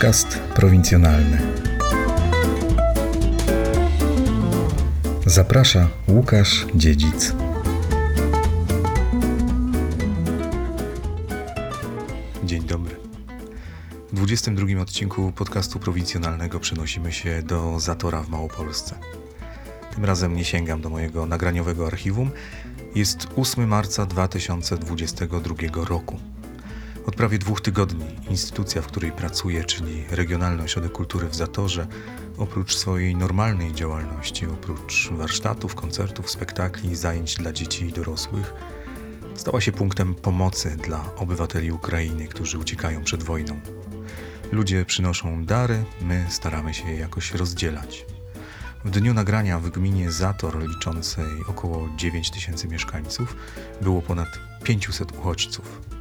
Podcast prowincjonalny. Zaprasza Łukasz Dziedzic. Dzień dobry. W 22 odcinku podcastu prowincjonalnego przenosimy się do Zatora w Małopolsce. Tym razem nie sięgam do mojego nagraniowego archiwum. Jest 8 marca 2022 roku. Od prawie dwóch tygodni instytucja, w której pracuję, czyli Regionalny Ośrodek Kultury w Zatorze, oprócz swojej normalnej działalności, oprócz warsztatów, koncertów, spektakli, zajęć dla dzieci i dorosłych, stała się punktem pomocy dla obywateli Ukrainy, którzy uciekają przed wojną. Ludzie przynoszą dary, my staramy się je jakoś rozdzielać. W dniu nagrania w gminie Zator, liczącej około 9 tysięcy mieszkańców, było ponad 500 uchodźców.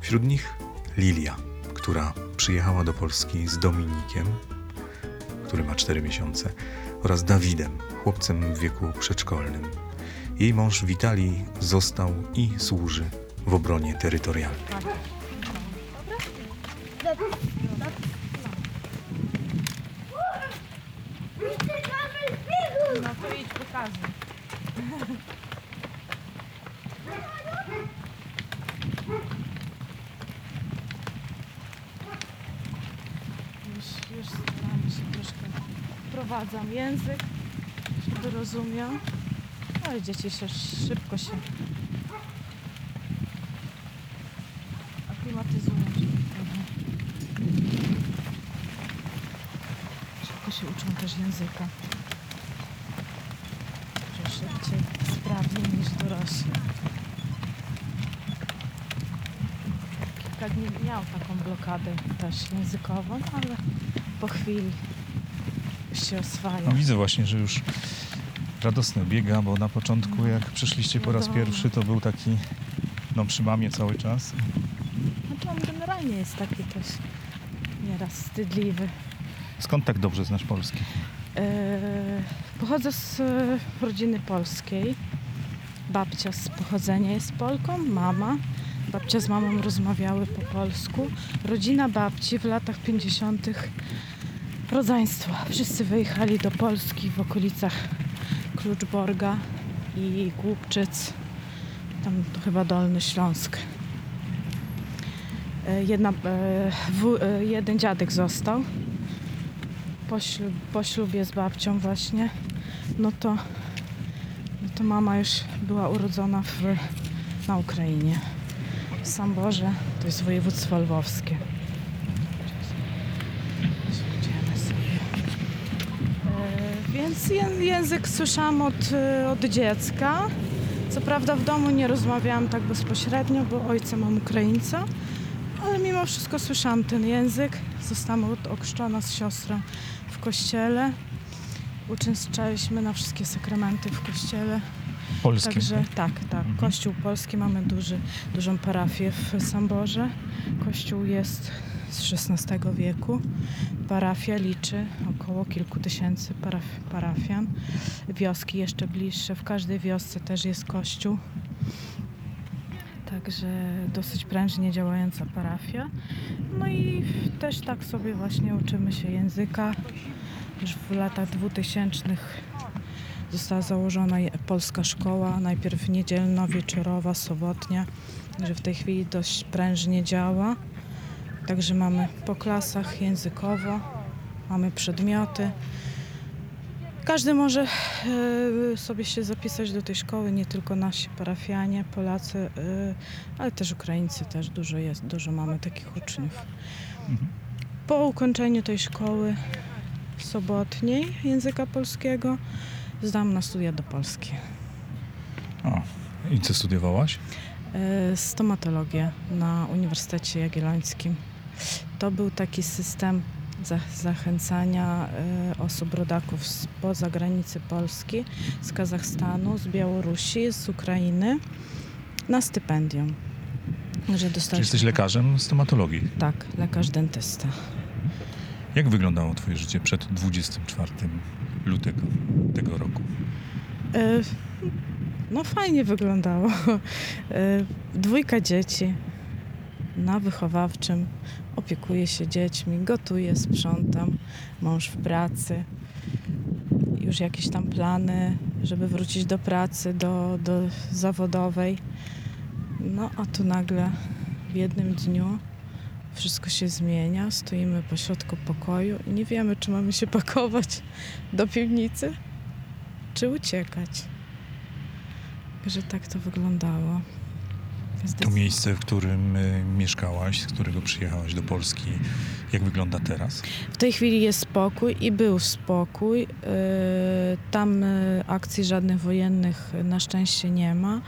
Wśród nich Lilia, która przyjechała do Polski z Dominikiem, który ma 4 miesiące, oraz Dawidem, chłopcem w wieku przedszkolnym. Jej mąż Witali został i służy w obronie terytorialnej. No to idź pokazuj. Już, już staram się troszkę wprowadzam język, żeby rozumiał. No i dzieci się szybko się aklimatyzują. Szybko się uczą też języka. Że szybciej, sprawniej niż dorośli. Kilka dni miał taką blokadę też językową, ale po chwili się oswaja. No widzę właśnie, że już radosny biega, bo na początku jak przyszliście po raz Wiadomo. pierwszy, to był taki no przy mamie cały czas. Znaczy on generalnie jest taki też nieraz wstydliwy. Skąd tak dobrze znasz polski? E, Pochodzę z e, rodziny polskiej. Babcia z pochodzenia jest Polką, mama. Babcia z mamą rozmawiały po polsku. Rodzina babci w latach 50. rodzeństwo. Wszyscy wyjechali do Polski w okolicach Kluczborga i Głubczyc. Tam to chyba Dolny Śląsk. E, Jedna, e,wu, e, jeden dziadek został po, ślub, po ślubie z babcią właśnie, no to, no to mama już była urodzona w, na Ukrainie. W Samborze, to jest województwo lwowskie. Idziemy sobie. E, Więc ję- język słyszałam od, e, od dziecka. Co prawda w domu nie rozmawiałam tak bezpośrednio, bo ojca mam Ukraińca, ale mimo wszystko słyszałam ten język. Zostałam okrzczona z siostrą w kościele. Uczęszczaliśmy na wszystkie sakramenty w kościele. Polski. Także tak, tak. Mhm. Kościół polski mamy duży, dużą parafię w Samborze. Kościół jest z XVI wieku. Parafia liczy około kilku tysięcy paraf parafian. Wioski jeszcze bliższe. W każdej wiosce też jest kościół. Także dosyć prężnie działająca parafia. No i też tak sobie właśnie uczymy się języka. Już w latach 2000 została założona polska szkoła, najpierw niedzielna, wieczorowa, sobotnia, że w tej chwili dość prężnie działa. Także mamy po klasach językowo, mamy przedmioty. Każdy może e, sobie się zapisać do tej szkoły, nie tylko nasi parafianie, Polacy, e, ale też Ukraińcy, też dużo jest, dużo mamy takich uczniów. Mhm. Po ukończeniu tej szkoły sobotniej języka polskiego zdam na studia do Polski. O, I co studiowałaś? E, Stomatologię na Uniwersytecie Jagiellońskim. To był taki system za- zachęcania e, osób rodaków spoza granicy Polski, z Kazachstanu, z Białorusi, z Ukrainy na stypendium. Że Czy jesteś lekarzem stomatologii? Tak, lekarz dentysta. Jak wyglądało twoje życie przed 24 lutego tego roku? E, No fajnie wyglądało. E, Dwójka dzieci na wychowawczym. Opiekuję się dziećmi, gotuję, sprzątam, mąż w pracy. Już jakieś tam plany, żeby wrócić do pracy, do, do zawodowej. No a tu nagle w jednym dniu wszystko się zmienia, stoimy pośrodku pokoju i nie wiemy, czy mamy się pakować do piwnicy, czy uciekać. Że tak to wyglądało. To miejsce, w którym y, mieszkałaś, z którego przyjechałaś do Polski, jak wygląda teraz? W tej chwili jest spokój i był spokój. Yy, Tam yy, akcji żadnych wojennych na szczęście nie ma.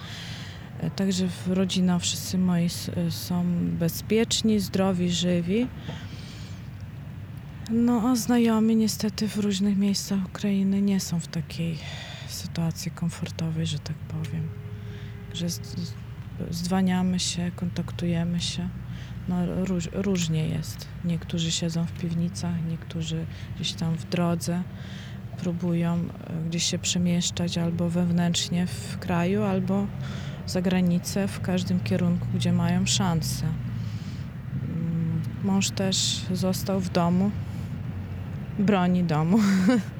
Także w- rodzina, wszyscy moi są bezpieczni, zdrowi, żywi. No a znajomi niestety w różnych miejscach Ukrainy nie są w takiej sytuacji komfortowej, że tak powiem. Że z- z- zdwaniamy się, kontaktujemy się. No, róż, różnie jest. Niektórzy siedzą w piwnicach, niektórzy gdzieś tam w drodze próbują e, gdzieś się przemieszczać albo wewnętrznie w kraju, albo za granicę, w każdym kierunku, gdzie mają szansę. Mm, Mąż też został w domu, broni domu.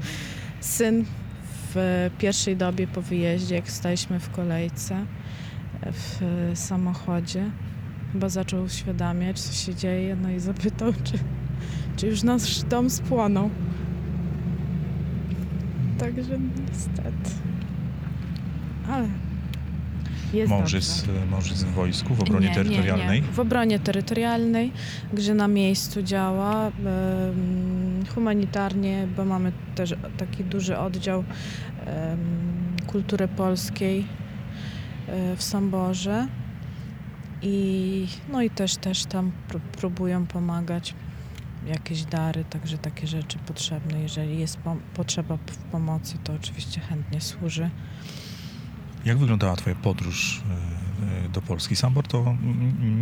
Syn w pierwszej dobie po wyjeździe, jak staliśmy w kolejce w samochodzie, chyba zaczął uświadamiać, co się dzieje, no i zapytał, czy, czy już nasz dom spłonął. Także niestety. Ale jest Mąż jest, y, mąż jest w wojsku, w obronie Nie, terytorialnej. Nie, nie. W obronie terytorialnej, gdzie na miejscu działa humanitarnie, bo mamy też taki duży oddział kultury polskiej e, w Samborze. I, no i też, też tam pró- próbują pomagać jakieś dary, także takie rzeczy potrzebne. Jeżeli jest potrzeba pomocy, to oczywiście chętnie służy. Jak wyglądała twoja podróż y, y, do Polski? Sambor to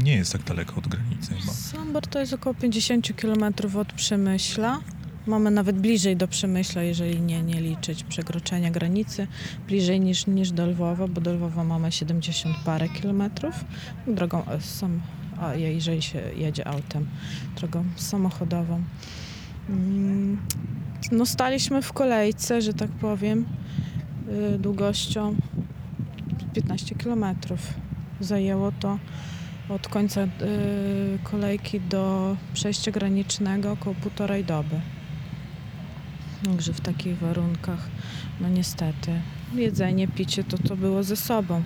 nie jest tak daleko od granicy chyba. Sambor to jest około 50 km od Przemyśla. Mamy nawet bliżej do Przemyśla, jeżeli nie, nie liczyć przekroczenia granicy. Bliżej niż, niż do Lwowa, bo do Lwowa mamy 70 parę kilometrów. Drogą e, sam, a je- jeżeli się jedzie autem, drogą samochodową. Mm, No staliśmy w kolejce, że tak powiem, y, długością 15 kilometrów. Zajęło to od końca y, kolejki do przejścia granicznego około półtorej doby. Także w takich warunkach, no niestety, jedzenie, picie to to było ze sobą.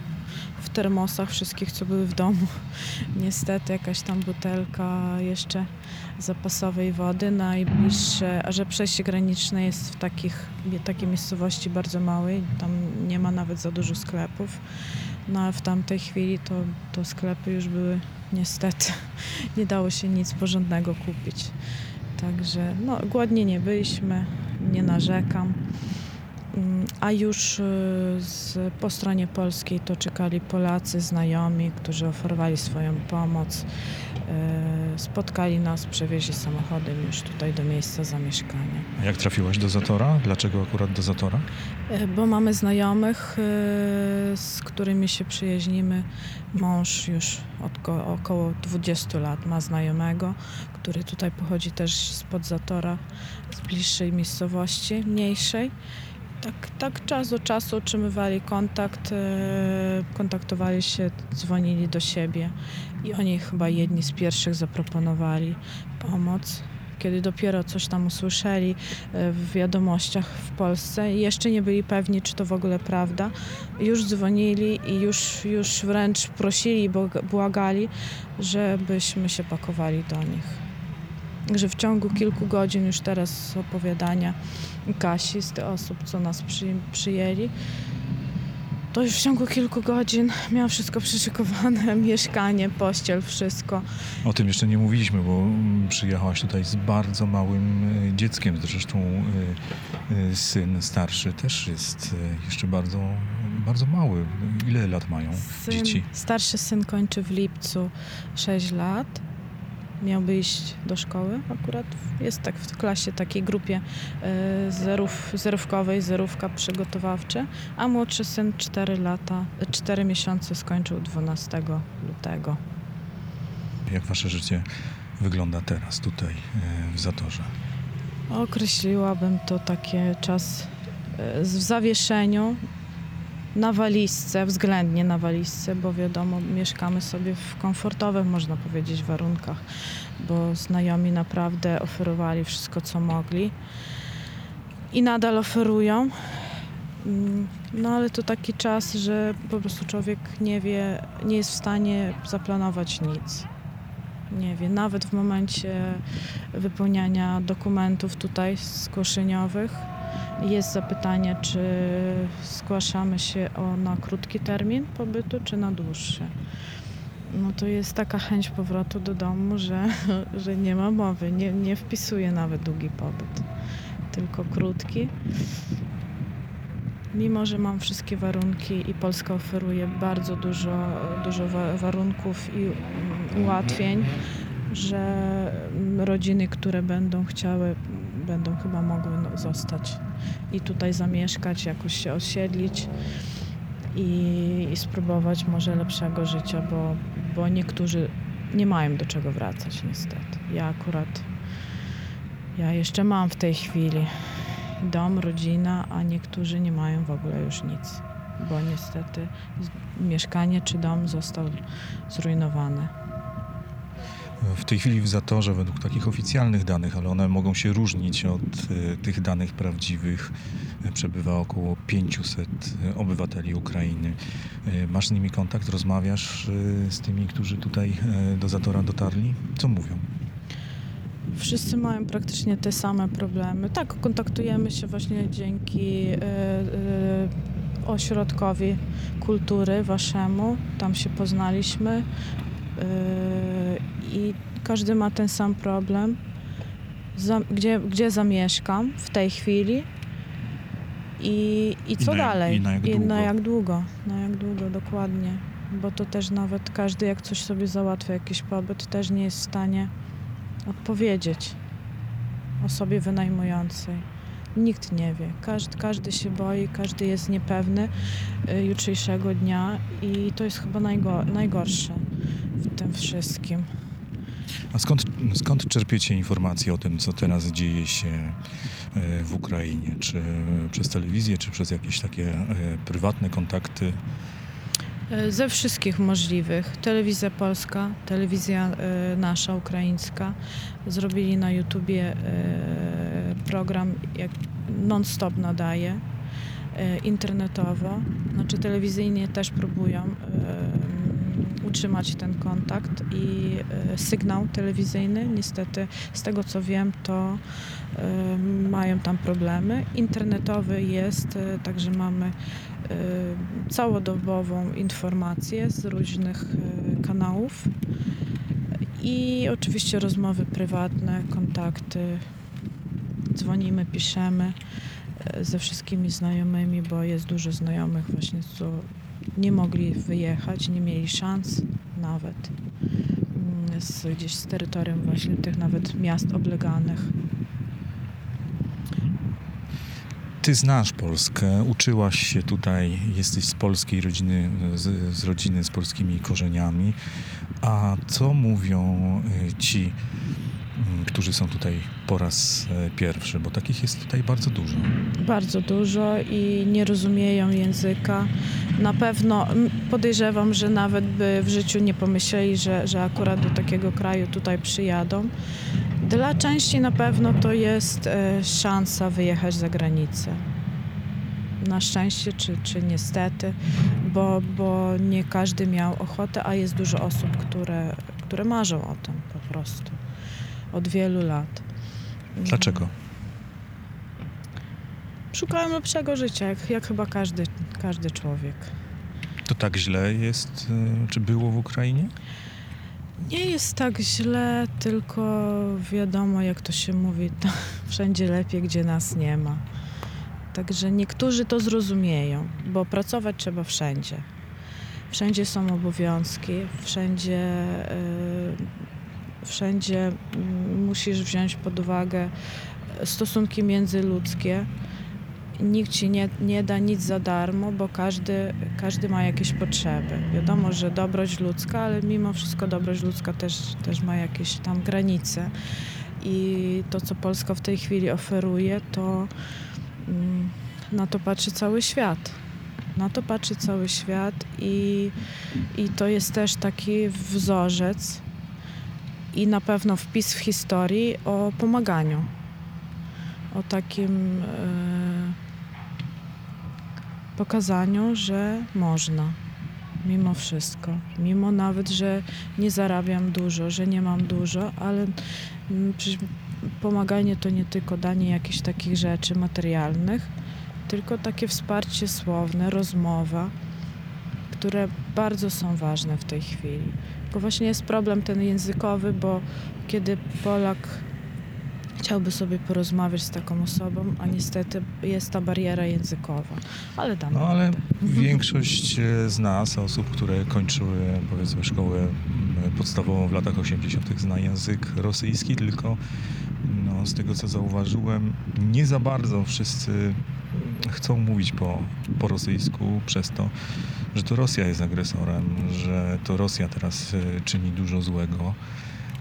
W termosach wszystkich, co były w domu. Niestety jakaś tam butelka jeszcze zapasowej wody najbliższe, a że przejście graniczne jest w takich, takiej miejscowości bardzo małej, tam nie ma nawet za dużo sklepów. No a w tamtej chwili to, to sklepy już były niestety, nie dało się nic porządnego kupić. Także no, głodni nie byliśmy, nie narzekam. Mm, A już y, z, po stronie polskiej to czekali Polacy, znajomi, którzy oferowali swoją pomoc. Y, Spotkali nas, przewieźli samochodem już tutaj do miejsca zamieszkania. A jak trafiłaś do Zatora? Dlaczego akurat do Zatora? E, Bo mamy znajomych, e, z którymi się przyjaźnimy. Mąż już od ko- około 20 lat ma znajomego, który tutaj pochodzi też spod Zatora, z bliższej miejscowości, mniejszej. Tak, tak czas do czasu utrzymywali kontakt, e, kontaktowali się, dzwonili do siebie i oni chyba jedni z pierwszych zaproponowali pomoc. Kiedy dopiero coś tam usłyszeli, e, w wiadomościach w Polsce i jeszcze nie byli pewni, czy to w ogóle prawda. Już dzwonili i już, już wręcz prosili, błag- błagali, żebyśmy się pakowali do nich. Że w ciągu kilku godzin już teraz z opowiadania Kasi, z tych osób, co nas przy, przyjęli, to już w ciągu kilku godzin miał wszystko przyszykowane, mieszkanie, pościel, wszystko. O tym jeszcze nie mówiliśmy, bo mm, przyjechałaś tutaj z bardzo małym y, dzieckiem. Zresztą y, y, syn starszy też jest jeszcze bardzo, bardzo mały. Ile lat mają Syn, dzieci? Starszy syn kończy w lipcu 6 lat. Miałby iść do szkoły akurat. Jest tak w klasie, takiej grupie e, zerów, zerówkowej, zerówka przygotowawcze, a młodszy syn 4 lata, 4 miesiące skończył 12 lutego. Jak wasze życie wygląda teraz tutaj e, w Zatorze? Określiłabym to takie czas e, w zawieszeniu na walizce, względnie na walizce, bo wiadomo, mieszkamy sobie w komfortowych, można powiedzieć, warunkach, bo znajomi naprawdę oferowali wszystko, co mogli i nadal oferują. Mm, No ale to taki czas, że po prostu człowiek nie wie, nie jest w stanie zaplanować nic. Nie wie, nawet w momencie wypełniania dokumentów tutaj zgłoszeniowych jest zapytanie, czy zgłaszamy się o, na krótki termin pobytu, czy na dłuższy. No to jest taka chęć powrotu do domu, że, że nie ma mowy, nie, nie wpisuje nawet długi pobyt, tylko krótki. Mimo, że mam wszystkie warunki i Polska oferuje bardzo dużo, dużo wa- warunków i ułatwień, że rodziny, które będą chciały, będą chyba mogły no, zostać i tutaj zamieszkać, jakoś się osiedlić i, i spróbować może lepszego życia, bo, bo niektórzy nie mają do czego wracać niestety. Ja akurat, ja jeszcze mam w tej chwili dom, rodzina, a niektórzy nie mają w ogóle już nic, bo niestety mieszkanie czy dom został zrujnowany. W tej chwili w Zatorze, według takich oficjalnych danych, ale one mogą się różnić od e, tych danych prawdziwych, e, przebywa około 500 obywateli Ukrainy. Masz z nimi kontakt, rozmawiasz z tymi, którzy tutaj do Zatora dotarli? Co mówią? Wszyscy mają praktycznie te same problemy. Tak, kontaktujemy się właśnie dzięki ośrodkowi kultury waszemu. Tam się poznaliśmy i każdy ma ten sam problem. Gdzie, gdzie zamieszkam w tej chwili i, i co I na dalej? i na jak I długo? na jak długo? Na jak długo, dokładnie. Bo to też nawet każdy, jak coś sobie załatwia, jakiś pobyt, też nie jest w stanie odpowiedzieć osobie wynajmującej. Nikt nie wie. Każdy, każdy się boi, każdy jest niepewny y, jutrzejszego dnia i to jest chyba najgo, najgorsze w tym wszystkim. A skąd, skąd czerpiecie informacje o tym, co teraz dzieje się e, w Ukrainie? Czy przez telewizję, czy przez jakieś takie e, prywatne kontakty? Y, Ze wszystkich możliwych. Telewizja polska, telewizja nasza, ukraińska. Zrobili na YouTubie program, jak non-stop nadaje, internetowo. Znaczy telewizyjnie też próbują utrzymać ten kontakt i y, sygnał telewizyjny. Niestety, z tego co wiem, to y, mają tam problemy. Internetowy jest, y, także mamy całodobową informację z różnych kanałów i oczywiście rozmowy prywatne, kontakty. Dzwonimy, piszemy ze wszystkimi znajomymi, bo jest dużo znajomych właśnie, co nie mogli wyjechać, nie mieli szans nawet mm, z, gdzieś z terytorium właśnie tych nawet miast obleganych. Ty znasz Polskę, uczyłaś się tutaj, jesteś z polskiej rodziny, z, z rodziny z polskimi korzeniami. A co mówią y, ci, którzy są tutaj po raz e, pierwszy? Bo takich jest tutaj bardzo dużo. Bardzo dużo i nie rozumieją języka. Na pewno podejrzewam, że nawet by w życiu nie pomyśleli, że, że akurat do takiego kraju tutaj przyjadą. Dla części na pewno to jest e, szansa wyjechać za granicę. Na szczęście czy, czy niestety, bo, bo nie każdy miał ochotę, a jest dużo osób, które, które marzą o tym po prostu od wielu lat. Dlaczego? Szukałem lepszego życia, jak, jak chyba każdy, każdy człowiek. To tak źle jest, y, czy było w Ukrainie? Nie jest tak źle, tylko wiadomo, jak to się mówi, to wszędzie lepiej, gdzie nas nie ma. Także niektórzy to zrozumieją, bo pracować trzeba wszędzie. Wszędzie są obowiązki, wszędzie, y, wszędzie mm, musisz wziąć pod uwagę stosunki międzyludzkie. nikt ci nie, nie da nic za darmo, bo każdy, każdy ma jakieś potrzeby. Wiadomo, że dobroć ludzka, ale mimo wszystko dobroć ludzka też, też ma jakieś tam granice. I to, co Polska w tej chwili oferuje, to mm, na to patrzy cały świat. Na to patrzy cały świat i, i to jest też taki wzorzec i na pewno wpis w historii o pomaganiu. O takim e, pokazaniu, że można. Mimo wszystko. Mimo nawet, że nie zarabiam dużo, że nie mam dużo, ale mm, przecież pomaganie to nie tylko danie jakichś takich rzeczy materialnych, tylko takie wsparcie słowne, rozmowa, które bardzo są ważne w tej chwili. Tylko właśnie jest problem ten językowy, bo kiedy Polak chciałby sobie porozmawiać z taką osobą, a niestety jest ta bariera językowa. Ale dam No ale radę. większość e, z nas, osób, które kończyły powiedzmy szkołę m, podstawową w latach 80., zna język rosyjski, tylko no, z tego co zauważyłem, nie za bardzo wszyscy chcą mówić po, po rosyjsku przez to, że to Rosja jest agresorem, że to Rosja teraz e, czyni dużo złego.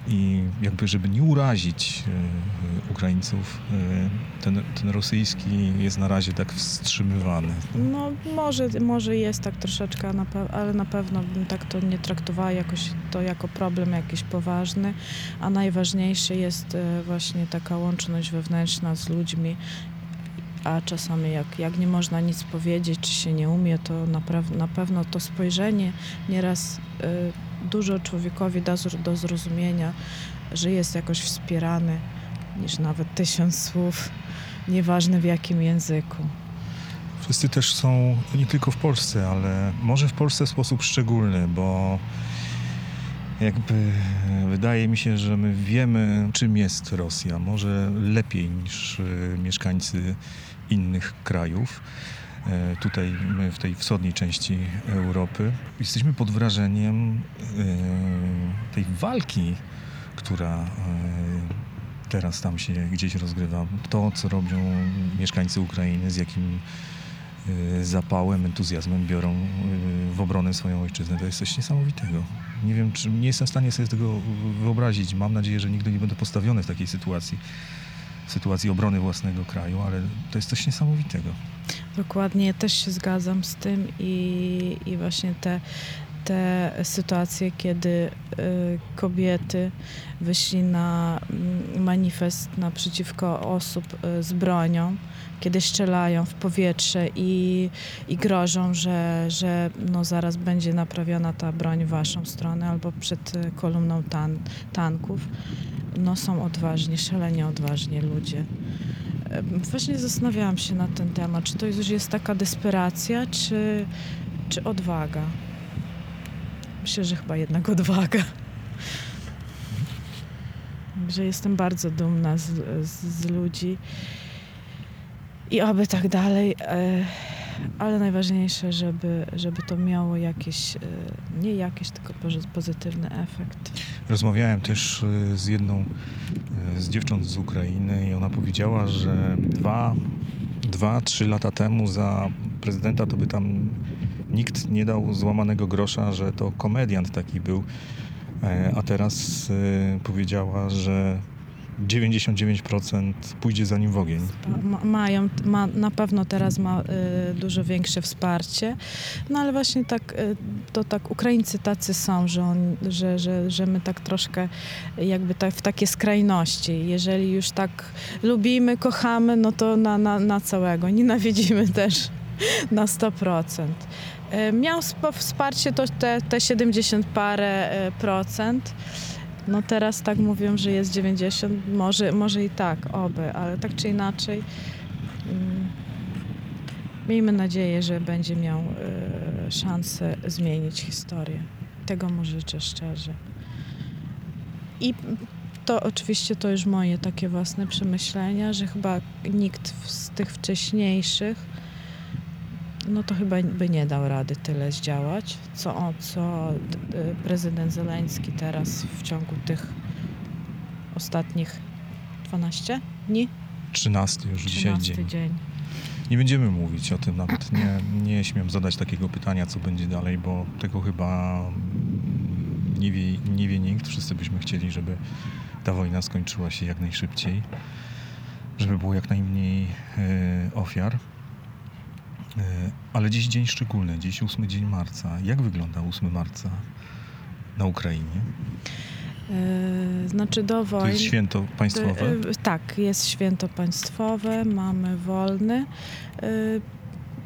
I jakby, żeby nie urazić e, Ukraińców, e, ten, ten rosyjski jest na razie tak wstrzymywany. No może, może jest tak troszeczkę, ale na pewno bym tak to nie traktowała jakoś to jako problem jakiś poważny, a najważniejsze jest właśnie taka łączność wewnętrzna z ludźmi, a czasami jak, jak nie można nic powiedzieć, czy się nie umie, to na, na pewno to spojrzenie nieraz e, dużo człowiekowi da do zrozumienia, że jest jakoś wspierany, niż nawet tysiąc słów, nieważne w jakim języku. Wszyscy też są nie tylko w Polsce, ale może w Polsce w sposób szczególny, bo jakby wydaje mi się, że my wiemy, czym jest Rosja. Może lepiej niż y, mieszkańcy innych krajów. E, Tutaj w tej wschodniej części Europy jesteśmy pod wrażeniem e, tej walki, która e, teraz tam się gdzieś rozgrywa. To, co robią mieszkańcy Ukrainy, z jakim zapałem, entuzjazmem biorą w obronę swoją ojczyznę. To jest coś niesamowitego. Nie wiem, czy nie jestem w stanie sobie tego wyobrazić. Mam nadzieję, że nigdy nie będę postawiony w takiej sytuacji, sytuacji obrony własnego kraju, ale to jest coś niesamowitego. Dokładnie, też się zgadzam z tym i, i właśnie te, te sytuacje, kiedy y, kobiety wyszli na mm, manifest naprzeciwko osób y, z bronią, kiedy strzelają w powietrze i, i grożą, że, że no zaraz będzie naprawiona ta broń w waszą stronę albo przed y, kolumną tan, tanków. No są odważni, szalenie odważni ludzie. E, Właśnie zastanawiałam się na ten temat, czy to już jest taka desperacja, czy, czy odwaga. Myślę, że chyba jednak odwaga. Że jestem bardzo dumna z, z, z ludzi i oby tak dalej, e, ale najważniejsze, żeby, żeby to miało jakiś, e, nie jakiś, tylko pozy- pozytywny efekt. Rozmawiałem też y, z jedną y, z dziewcząt z Ukrainy i ona powiedziała, że dwa, dwa, trzy lata temu za prezydenta to by tam nikt nie dał złamanego grosza, że to komediant taki był, E, a teraz powiedziała, że 99% pójdzie za nim w ogień. Ma, mają, ma, na pewno teraz ma y, dużo większe wsparcie, no ale właśnie tak, y, to tak Ukraińcy tacy są, że, on, że, że, że my tak troszkę jakby tak w takie skrajności. Jeżeli już tak lubimy, kochamy, no to na, na, na całego. Nienawidzimy też na 100%. Y, Miał wsparcie to te, te 70 parę y, procent. No teraz tak mówią, że jest 90, może, może i tak, oby, ale tak czy inaczej mm, miejmy nadzieję, że będzie miał e, szansę zmienić historię. Tego mu życzę szczerze. I to oczywiście to już moje takie własne przemyślenia, że chyba nikt z tych wcześniejszych no to chyba by nie dał rady tyle zdziałać, co, o, co y, prezydent Zeleński teraz w ciągu tych ostatnich 12 dni, 13 już dzisiaj 13 dzień. dzień. Nie będziemy mówić o tym, nawet nie, nie śmiem zadać takiego pytania, co będzie dalej, bo tego chyba nie wie, nie wie nikt. Wszyscy byśmy chcieli, żeby ta wojna skończyła się jak najszybciej, żeby było jak najmniej e, ofiar. E, ale dziś dzień szczególny, dziś 8 dzień marca. Jak wygląda 8 marca na Ukrainie? Yy, Znaczy do To wojny... jest święto państwowe. Y, Tak, jest święto państwowe, mamy wolny.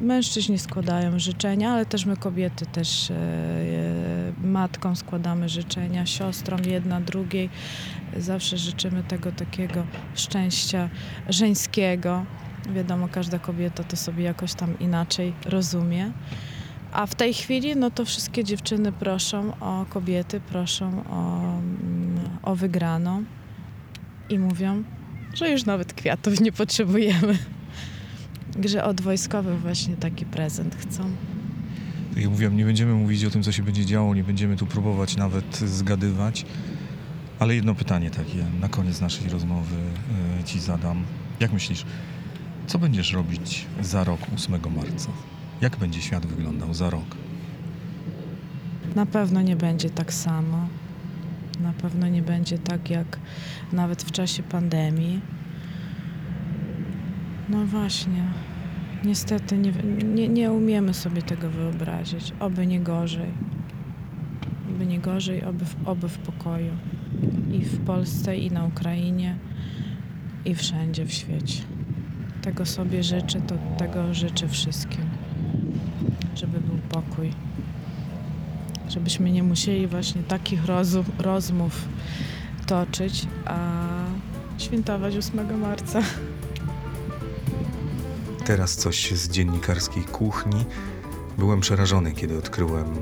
Mężczyźni składają życzenia, ale też my kobiety też matkom składamy życzenia, siostrom jedna drugiej. Zawsze życzymy tego takiego szczęścia żeńskiego. Wiadomo, każda kobieta to sobie jakoś tam inaczej rozumie. A w tej chwili, no to wszystkie dziewczyny proszą o kobiety, proszą o, mm, o wygraną i mówią, że już nawet kwiatów nie potrzebujemy. Że od wojskowych właśnie taki prezent chcą. Tak jak mówiłem, nie będziemy mówić o tym, co się będzie działo, nie będziemy tu próbować nawet zgadywać. Ale jedno pytanie takie na koniec naszej rozmowy e, ci zadam. Jak myślisz, co będziesz robić za rok 8 marca? Jak będzie świat wyglądał za rok? Na pewno nie będzie tak samo. Na pewno nie będzie tak jak nawet w czasie pandemii. No właśnie. Niestety nie, nie, nie umiemy sobie tego wyobrazić. Oby nie gorzej. Oby nie gorzej, oby w, oby w pokoju. I w Polsce, i na Ukrainie, i wszędzie w świecie. Tego sobie życzę, to tego życzę wszystkim. Żeby był pokój żebyśmy nie musieli właśnie takich rozmów toczyć, a świętować 8 marca. Teraz coś z dziennikarskiej kuchni. Byłem przerażony, kiedy odkryłem,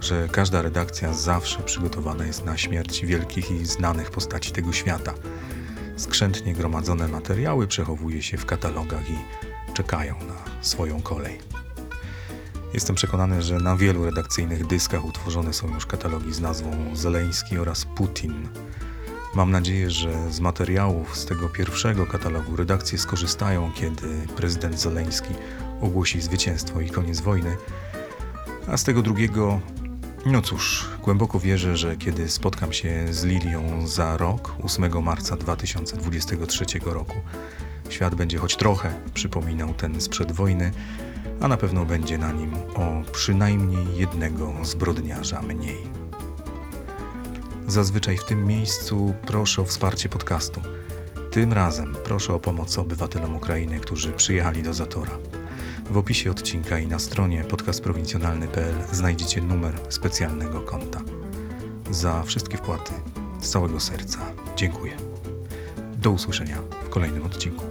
że każda redakcja zawsze przygotowana jest na śmierć wielkich i znanych postaci tego świata. Skrzętnie gromadzone materiały przechowuje się w katalogach i czekają na swoją kolej. Jestem przekonany, że na wielu redakcyjnych dyskach utworzone są już katalogi z nazwą Zeleński oraz Putin. Mam nadzieję, że z materiałów z tego pierwszego katalogu redakcje skorzystają, kiedy prezydent Zeleński ogłosi zwycięstwo i koniec wojny. A z tego drugiego, no cóż, głęboko wierzę, że kiedy spotkam się z Lilią za rok, 8 marca 2023 roku, świat będzie choć trochę przypominał ten sprzed wojny, a na pewno będzie na nim o przynajmniej jednego zbrodniarza mniej. Zazwyczaj w tym miejscu proszę o wsparcie podcastu. Tym razem proszę o pomoc obywatelom Ukrainy, którzy przyjechali do Zatora. W opisie odcinka i na stronie podcastprowincjonalny.pl znajdziecie numer specjalnego konta. Za wszystkie wpłaty z całego serca dziękuję. Do usłyszenia w kolejnym odcinku.